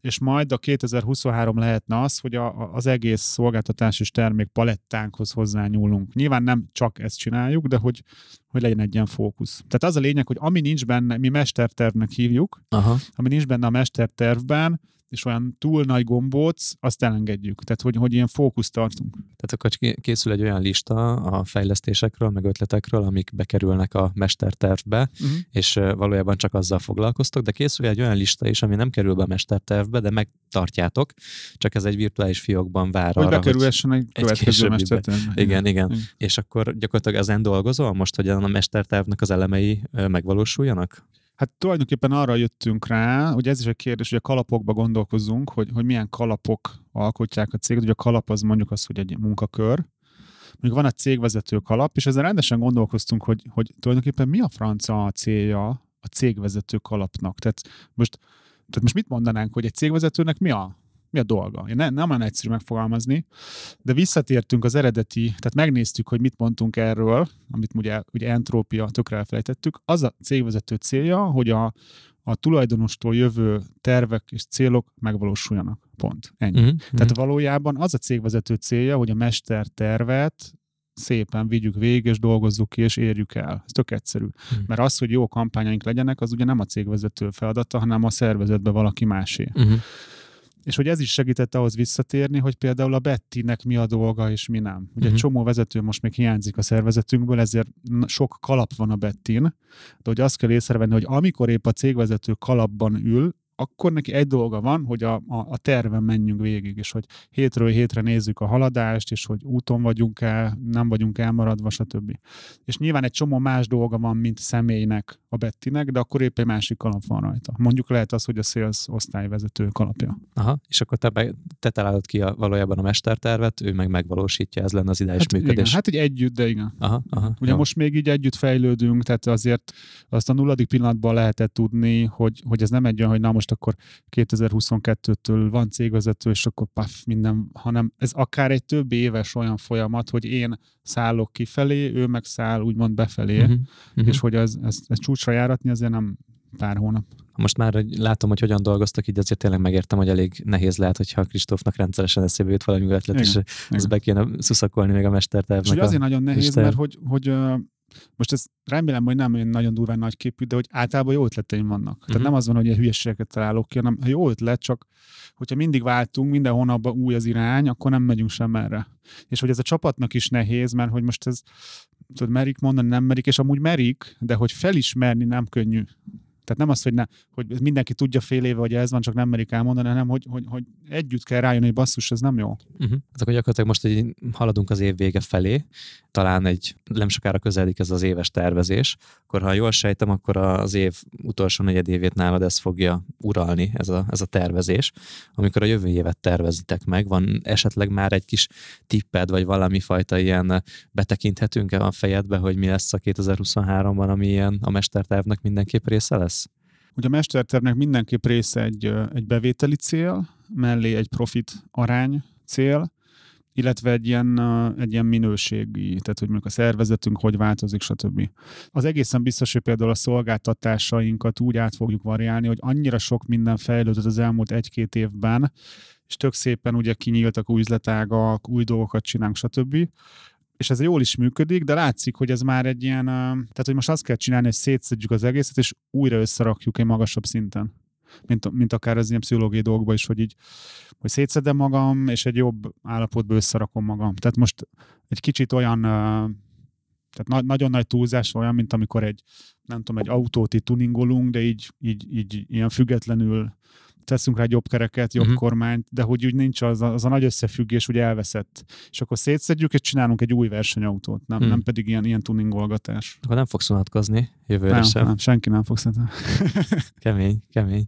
és majd a 2023 lehetne az, hogy a, az egész szolgáltatás és termék palettánkhoz hozzányúlunk. Nyilván nem csak ezt csináljuk, de hogy, hogy legyen egy ilyen fókusz. Tehát az a lényeg, hogy ami nincs benne, mi mestertervnek hívjuk, Aha. ami nincs benne a mestertervben, és olyan túl nagy gombóc, azt elengedjük. Tehát, hogy, hogy ilyen fókuszt tartunk. Tehát akkor készül egy olyan lista a fejlesztésekről, meg ötletekről, amik bekerülnek a mestertervbe, uh-huh. és valójában csak azzal foglalkoztok, de készül egy olyan lista is, ami nem kerül be a mestertervbe, de megtartjátok, csak ez egy virtuális fiókban vár hogy arra, bekerülhessen egy következő mestertervbe. Igen, igen, igen. És akkor gyakorlatilag ezen dolgozol most, hogy a mestertervnek az elemei megvalósuljanak? Hát tulajdonképpen arra jöttünk rá, hogy ez is egy kérdés, hogy a kalapokba gondolkozunk, hogy, hogy milyen kalapok alkotják a céget. Ugye a kalap az mondjuk az, hogy egy munkakör, mondjuk van egy cégvezető kalap, és ezzel rendesen gondolkoztunk, hogy, hogy tulajdonképpen mi a franca célja a cégvezető kalapnak. Tehát most, tehát most mit mondanánk, hogy egy cégvezetőnek mi a mi a dolga. Ne, nem olyan egyszerű megfogalmazni, de visszatértünk az eredeti, tehát megnéztük, hogy mit mondtunk erről, amit ugye, ugye entrópia, tökre elfelejtettük. Az a cégvezető célja, hogy a, a tulajdonostól jövő tervek és célok megvalósuljanak. Pont. Ennyi. Uh-huh. Tehát valójában az a cégvezető célja, hogy a mester tervet szépen vigyük végig, és dolgozzuk ki, és érjük el. Ez tök egyszerű. Hmm. Mert az, hogy jó kampányaink legyenek, az ugye nem a cégvezető feladata, hanem a szervezetbe valaki másé. Uh-huh. És hogy ez is segített ahhoz visszatérni, hogy például a Bettinek mi a dolga és mi nem. Ugye uh-huh. egy csomó vezető most még hiányzik a szervezetünkből, ezért sok kalap van a Bettin, de hogy azt kell észrevenni, hogy amikor épp a cégvezető kalapban ül, akkor neki egy dolga van, hogy a, a, a terven menjünk végig, és hogy hétről hétre nézzük a haladást, és hogy úton vagyunk-e, nem vagyunk elmaradva, stb. És nyilván egy csomó más dolga van, mint személynek, a Bettinek, de akkor épp egy másik kalap van rajta. Mondjuk lehet az, hogy a sales osztályvezető kalapja. Aha, és akkor te, be, te találod ki a, valójában a mestertervet, ő meg megvalósítja, ez lenne az ideális hát működés. Igen, hát egy együtt, de igen. Aha, aha, Ugye jó. most még így együtt fejlődünk, tehát azért azt a nulladik pillanatban lehetett tudni, hogy, hogy ez nem egy olyan, hogy na most akkor 2022-től van cégvezető, és akkor paf, minden, hanem ez akár egy több éves olyan folyamat, hogy én szállok kifelé, ő meg száll úgymond befelé, uh-huh, uh-huh. és hogy ez, ez, ez csúcsra járatni azért nem pár hónap. Most már hogy látom, hogy hogyan dolgoztak, így azért tényleg megértem, hogy elég nehéz lehet, hogyha Kristófnak rendszeresen eszébe jut valami ötlet, igen, és igen. ez be kéne szuszakolni még a mestertervnek. És azért nagyon nehéz, mester... mert hogy, hogy most ez remélem, hogy nem olyan nagyon durván nagy képű, de hogy általában jó ötleteim vannak. Uh-huh. Tehát mhm. nem az van, hogy ilyen hülyeségeket találok ki, hanem ha jó ötlet, csak hogyha mindig váltunk, minden hónapban új az irány, akkor nem megyünk sem erre. És hogy ez a csapatnak is nehéz, mert hogy most ez, tudod, merik mondani, nem merik, és amúgy merik, de hogy felismerni nem könnyű. Tehát nem az, hogy, ne, hogy mindenki tudja fél éve, hogy ez van, csak nem merik elmondani, hanem hogy, hogy, hogy együtt kell rájönni, hogy basszus, ez nem jó. Uh-huh. Hát akkor gyakorlatilag most egy, haladunk az év vége felé, talán egy nem sokára közeledik ez az éves tervezés, akkor ha jól sejtem, akkor az év utolsó negyedévét nálad ez fogja uralni, ez a, ez a tervezés. Amikor a jövő évet tervezitek meg, van esetleg már egy kis tipped, vagy valami fajta ilyen betekinthetünk-e a fejedbe, hogy mi lesz a 2023-ban, ami ilyen a mestertervnek mindenképp része lesz? Ugye a mestertervnek mindenképp része egy, egy bevételi cél, mellé egy profit arány cél, illetve egy ilyen, egy ilyen minőségi, tehát hogy mondjuk a szervezetünk hogy változik, stb. Az egészen biztos, hogy például a szolgáltatásainkat úgy át fogjuk variálni, hogy annyira sok minden fejlődött az elmúlt egy-két évben, és tök szépen ugye kinyíltak új üzletágak, új dolgokat csinálunk, stb és ez jól is működik, de látszik, hogy ez már egy ilyen, tehát hogy most azt kell csinálni, hogy szétszedjük az egészet, és újra összerakjuk egy magasabb szinten. Mint, mint akár az ilyen pszichológiai dolgokban is, hogy így, hogy szétszedem magam, és egy jobb állapotba összerakom magam. Tehát most egy kicsit olyan, tehát na- nagyon nagy túlzás olyan, mint amikor egy, nem tudom, egy autót itt tuningolunk, de így, így, így ilyen függetlenül teszünk rá jobb kereket, jobb uh-huh. kormányt, de hogy úgy nincs az a, az a nagy összefüggés, hogy elveszett. És akkor szétszedjük, és csinálunk egy új versenyautót, nem, hmm. nem pedig ilyen, ilyen tuningolgatás. Akkor nem fogsz unatkozni jövőre nem, sem. Nem, senki nem fog szerintem. kemény, kemény.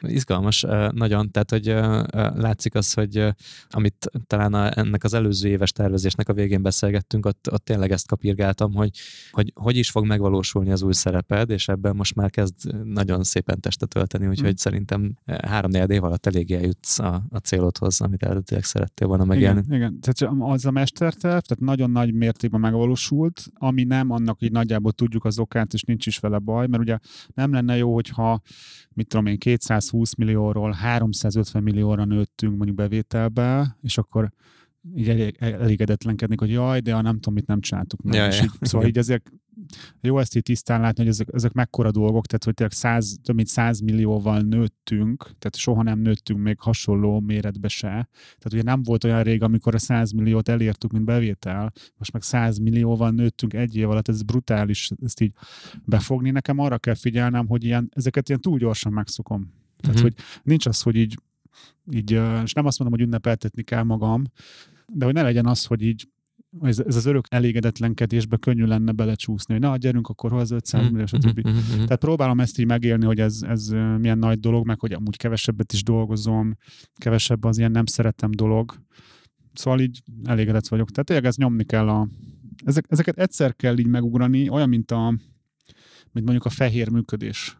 Izgalmas nagyon, tehát hogy látszik az, hogy amit talán a, ennek az előző éves tervezésnek a végén beszélgettünk, ott, ott tényleg ezt kapirgáltam, hogy, hogy hogy is fog megvalósulni az új szereped, és ebben most már kezd nagyon szépen testet ölteni, úgyhogy hmm. szerintem három év alatt eléggé eljutsz a, a célodhoz, amit eredetileg szerettél volna megélni. Igen, igen. Tehát az a mesterterv, tehát nagyon nagy mértékben megvalósult, ami nem, annak így nagyjából tudjuk az okát, és nincs is vele baj, mert ugye nem lenne jó, hogyha mit tudom én, 220 millióról 350 millióra nőttünk mondjuk bevételbe, és akkor így elég, elégedetlenkednék, hogy jaj, de a nem tudom, mit nem csináltuk meg. Ja, ja. Így, szóval így ezért jó ezt így tisztán látni, hogy ezek, ezek mekkora dolgok, tehát hogy tényleg 100, több mint 100 millióval nőttünk, tehát soha nem nőttünk még hasonló méretbe se. Tehát ugye nem volt olyan rég, amikor a 100 milliót elértük, mint bevétel, most meg 100 millióval nőttünk egy év alatt, ez brutális ezt így befogni. Nekem arra kell figyelnem, hogy ilyen, ezeket ilyen túl gyorsan megszokom. Tehát, mm-hmm. hogy nincs az, hogy így, így, és nem azt mondom, hogy ünnepeltetni kell magam, de hogy ne legyen az, hogy így ez, ez az örök elégedetlenkedésbe könnyű lenne belecsúszni, hogy na, gyerünk, akkor hozzá 500 millió, stb. Tehát próbálom ezt így megélni, hogy ez, ez milyen nagy dolog, meg hogy amúgy kevesebbet is dolgozom, kevesebb az ilyen nem szeretem dolog. Szóval így elégedett vagyok. Tehát tényleg ez nyomni kell a... Ezek, ezeket egyszer kell így megugrani, olyan, mint a mint mondjuk a fehér működés.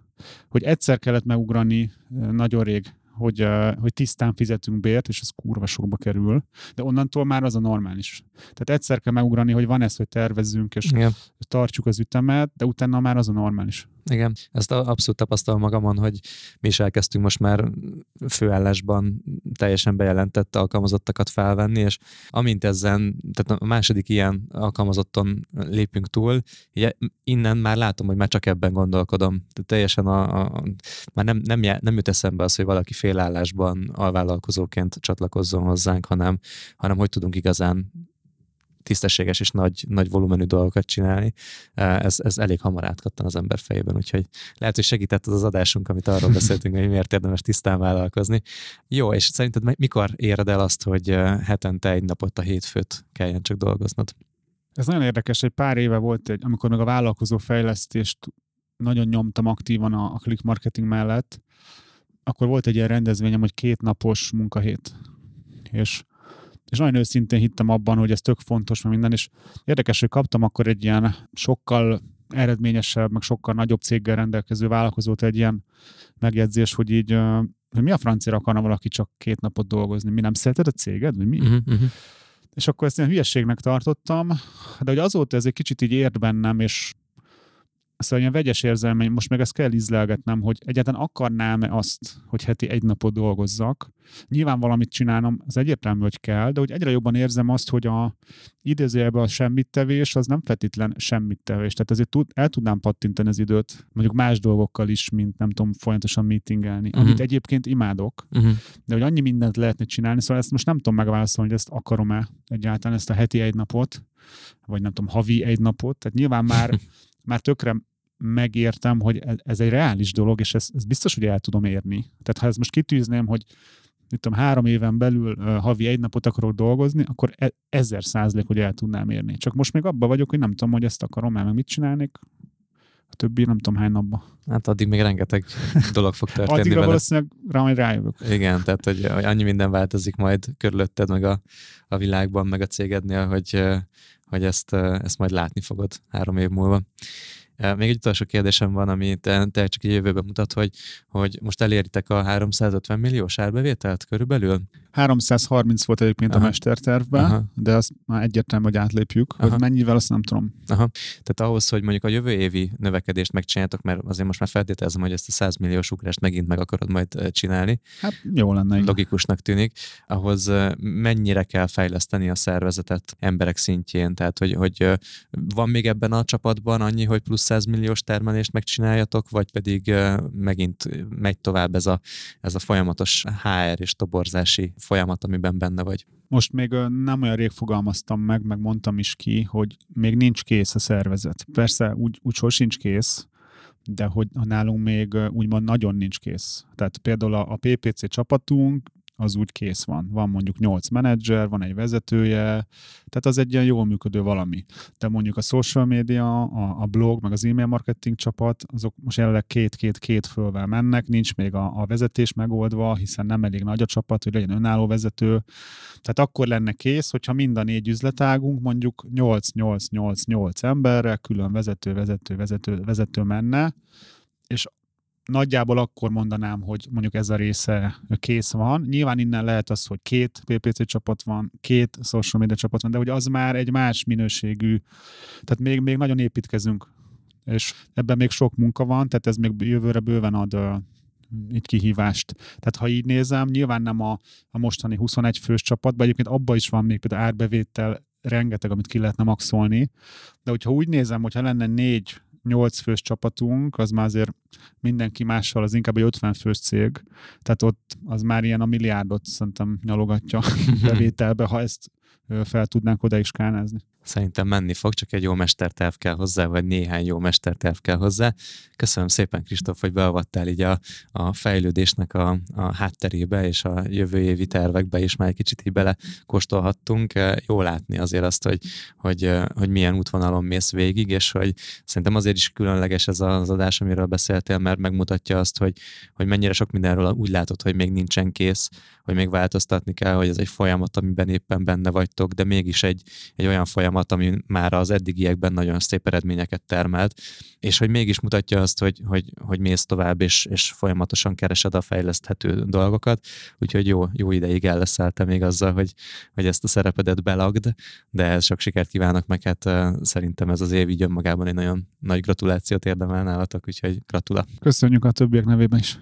Hogy egyszer kellett megugrani nagyon rég hogy, hogy tisztán fizetünk bért, és ez kurva sokba kerül, de onnantól már az a normális. Tehát egyszer kell megugrani, hogy van ez, hogy tervezzünk, és Igen. tartsuk az ütemet, de utána már az a normális. Igen, ezt abszolút tapasztalom magamon, hogy mi is elkezdtünk most már főállásban teljesen bejelentett alkalmazottakat felvenni, és amint ezen, tehát a második ilyen alkalmazotton lépünk túl, ugye innen már látom, hogy már csak ebben gondolkodom. Tehát teljesen a, a, már nem, nem, nem jut eszembe az, hogy valaki félállásban alvállalkozóként csatlakozzon hozzánk, hanem, hanem hogy tudunk igazán tisztességes és nagy, nagy volumenű dolgokat csinálni, ez, ez elég hamar átkattan az ember fejében, úgyhogy lehet, hogy segített az az adásunk, amit arról beszéltünk, hogy miért érdemes tisztán vállalkozni. Jó, és szerinted mikor éred el azt, hogy hetente egy napot a hétfőt kelljen csak dolgoznod? Ez nagyon érdekes, egy pár éve volt, egy, amikor meg a vállalkozó fejlesztést nagyon nyomtam aktívan a, a click marketing mellett, akkor volt egy ilyen rendezvényem, hogy két napos munkahét. És és nagyon őszintén hittem abban, hogy ez tök fontos, mert minden, és érdekes, hogy kaptam akkor egy ilyen sokkal eredményesebb, meg sokkal nagyobb céggel rendelkező vállalkozót egy ilyen megjegyzés, hogy így, hogy mi a francia akarna valaki csak két napot dolgozni? Mi nem szereted a céged? Vagy mi? Uh-huh, uh-huh. És akkor ezt ilyen hülyeségnek tartottam, de hogy azóta ez egy kicsit így ért bennem, és Szóval ilyen vegyes érzelmeim, most meg ezt kell ízlelgetnem, hogy egyáltalán akarnám-e azt, hogy heti egy napot dolgozzak. Nyilván valamit csinálnom, az egyértelmű, hogy kell, de hogy egyre jobban érzem azt, hogy a idézőjelben a semmit tevés, az nem feltétlen semmit tevés. Tehát azért tud, el tudnám pattintani az időt, mondjuk más dolgokkal is, mint nem tudom, folyamatosan meetingelni, uh-huh. amit egyébként imádok, uh-huh. de hogy annyi mindent lehetne csinálni, szóval ezt most nem tudom megválaszolni, hogy ezt akarom-e egyáltalán ezt a heti egy napot, vagy nem tudom, havi egy napot. Tehát nyilván már már tökre megértem, hogy ez egy reális dolog, és ezt, ezt biztos, hogy el tudom érni. Tehát ha ezt most kitűzném, hogy mit tudom, három éven belül uh, havi egy napot akarok dolgozni, akkor e- ezer százalék, hogy el tudnám érni. Csak most még abban vagyok, hogy nem tudom, hogy ezt akarom el, meg mit csinálnék, a többi nem tudom hány napba. Hát addig még rengeteg dolog fog történni Addigra vele. valószínűleg rá majd rájövök. Igen, tehát hogy annyi minden változik majd körülötted, meg a, a világban, meg a cégednél, hogy, hogy ezt, ezt majd látni fogod három év múlva. Még egy utolsó kérdésem van, ami te, te csak egy jövőben mutat, hogy, hogy most eléritek a 350 milliós árbevételt körülbelül? 330 volt egyébként Aha. a mestertervben, Aha. de azt már egyértelmű, hogy átlépjük. Aha. Hogy mennyivel, azt nem tudom. Aha. Tehát ahhoz, hogy mondjuk a jövő évi növekedést megcsináljátok, mert azért most már feltételezem, hogy ezt a 100 milliós ugrást megint meg akarod majd csinálni. Hát jó lenne. Igen. Logikusnak tűnik. Ahhoz mennyire kell fejleszteni a szervezetet emberek szintjén? Tehát, hogy, hogy van még ebben a csapatban annyi, hogy plusz 100 milliós termelést megcsináljatok, vagy pedig megint megy tovább ez a, ez a folyamatos HR és toborzási folyamat, amiben benne vagy? Most még nem olyan rég fogalmaztam meg, meg mondtam is ki, hogy még nincs kész a szervezet. Persze úgy, úgy sincs kész, de hogy nálunk még úgymond nagyon nincs kész. Tehát például a PPC csapatunk az úgy kész van. Van mondjuk 8 menedzser, van egy vezetője, tehát az egy ilyen jól működő valami. De mondjuk a social media, a, a blog, meg az e-mail marketing csapat, azok most jelenleg két-két-két fölvel mennek, nincs még a, a vezetés megoldva, hiszen nem elég nagy a csapat, hogy legyen önálló vezető. Tehát akkor lenne kész, hogyha mind a négy üzletágunk mondjuk 8-8-8-8 emberre, külön vezető, vezető, vezető, vezető menne, és nagyjából akkor mondanám, hogy mondjuk ez a része kész van. Nyilván innen lehet az, hogy két PPC csapat van, két social media csapat van, de hogy az már egy más minőségű, tehát még, még nagyon építkezünk, és ebben még sok munka van, tehát ez még jövőre bőven ad egy kihívást. Tehát ha így nézem, nyilván nem a, a mostani 21 fős csapatban, egyébként abban is van még például árbevétel rengeteg, amit ki lehetne maxolni, de hogyha úgy nézem, hogyha lenne négy 8 fős csapatunk, az már azért mindenki mással, az inkább egy 50 fős cég, tehát ott az már ilyen a milliárdot szerintem nyalogatja bevételbe, ha ezt fel tudnánk oda is kánázni. Szerintem menni fog, csak egy jó mesterterv kell hozzá, vagy néhány jó mesterterv kell hozzá. Köszönöm szépen, Kristóf, hogy beavattál így a, a fejlődésnek a, a hátterébe, és a jövő évi tervekbe is már egy kicsit így belekóstolhattunk. Jó látni azért azt, hogy, hogy, hogy milyen útvonalon mész végig, és hogy szerintem azért is különleges ez az adás, amiről beszéltél, mert megmutatja azt, hogy, hogy mennyire sok mindenről úgy látod, hogy még nincsen kész, hogy még változtatni kell, hogy ez egy folyamat, amiben éppen benne vagytok, de mégis egy, egy olyan folyamat, ami már az eddigiekben nagyon szép eredményeket termelt, és hogy mégis mutatja azt, hogy, hogy, hogy mész tovább, és, és folyamatosan keresed a fejleszthető dolgokat, úgyhogy jó, jó ideig elleszálltam még azzal, hogy, hogy ezt a szerepedet belagd, de sok sikert kívánok meg, hát szerintem ez az év így önmagában egy nagyon nagy gratulációt érdemel nálatok, úgyhogy gratula. Köszönjük a többiek nevében is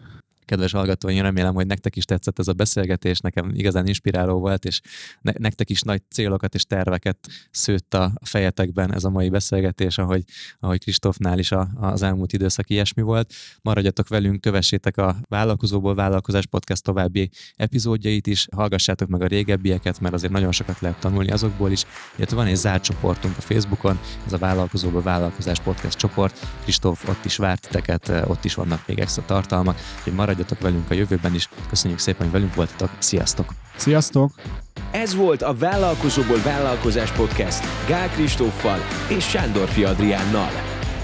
kedves hallgatói, remélem, hogy nektek is tetszett ez a beszélgetés, nekem igazán inspiráló volt, és ne- nektek is nagy célokat és terveket szőtt a fejetekben ez a mai beszélgetés, ahogy, ahogy Kristófnál is a, az elmúlt időszak ilyesmi volt. Maradjatok velünk, kövessétek a Vállalkozóból Vállalkozás Podcast további epizódjait is, hallgassátok meg a régebbieket, mert azért nagyon sokat lehet tanulni azokból is, illetve van egy zárt csoportunk a Facebookon, ez a Vállalkozóból Vállalkozás Podcast csoport, Kristóf ott is várt titeket, ott is vannak még extra tartalmak, hogy maradj maradjatok velünk a jövőben is. Köszönjük szépen, hogy velünk voltatok. Sziasztok! Sziasztok! Ez volt a Vállalkozóból Vállalkozás Podcast Gál Kristóffal és Sándorfi Adriánnal.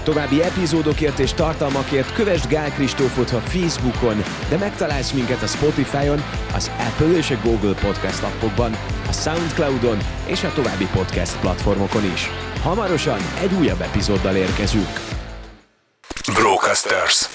További epizódokért és tartalmakért kövess Gál Kristófot a Facebookon, de megtalálsz minket a Spotify-on, az Apple és a Google Podcast appokban, a Soundcloud-on és a további podcast platformokon is. Hamarosan egy újabb epizóddal érkezünk. Brocasters.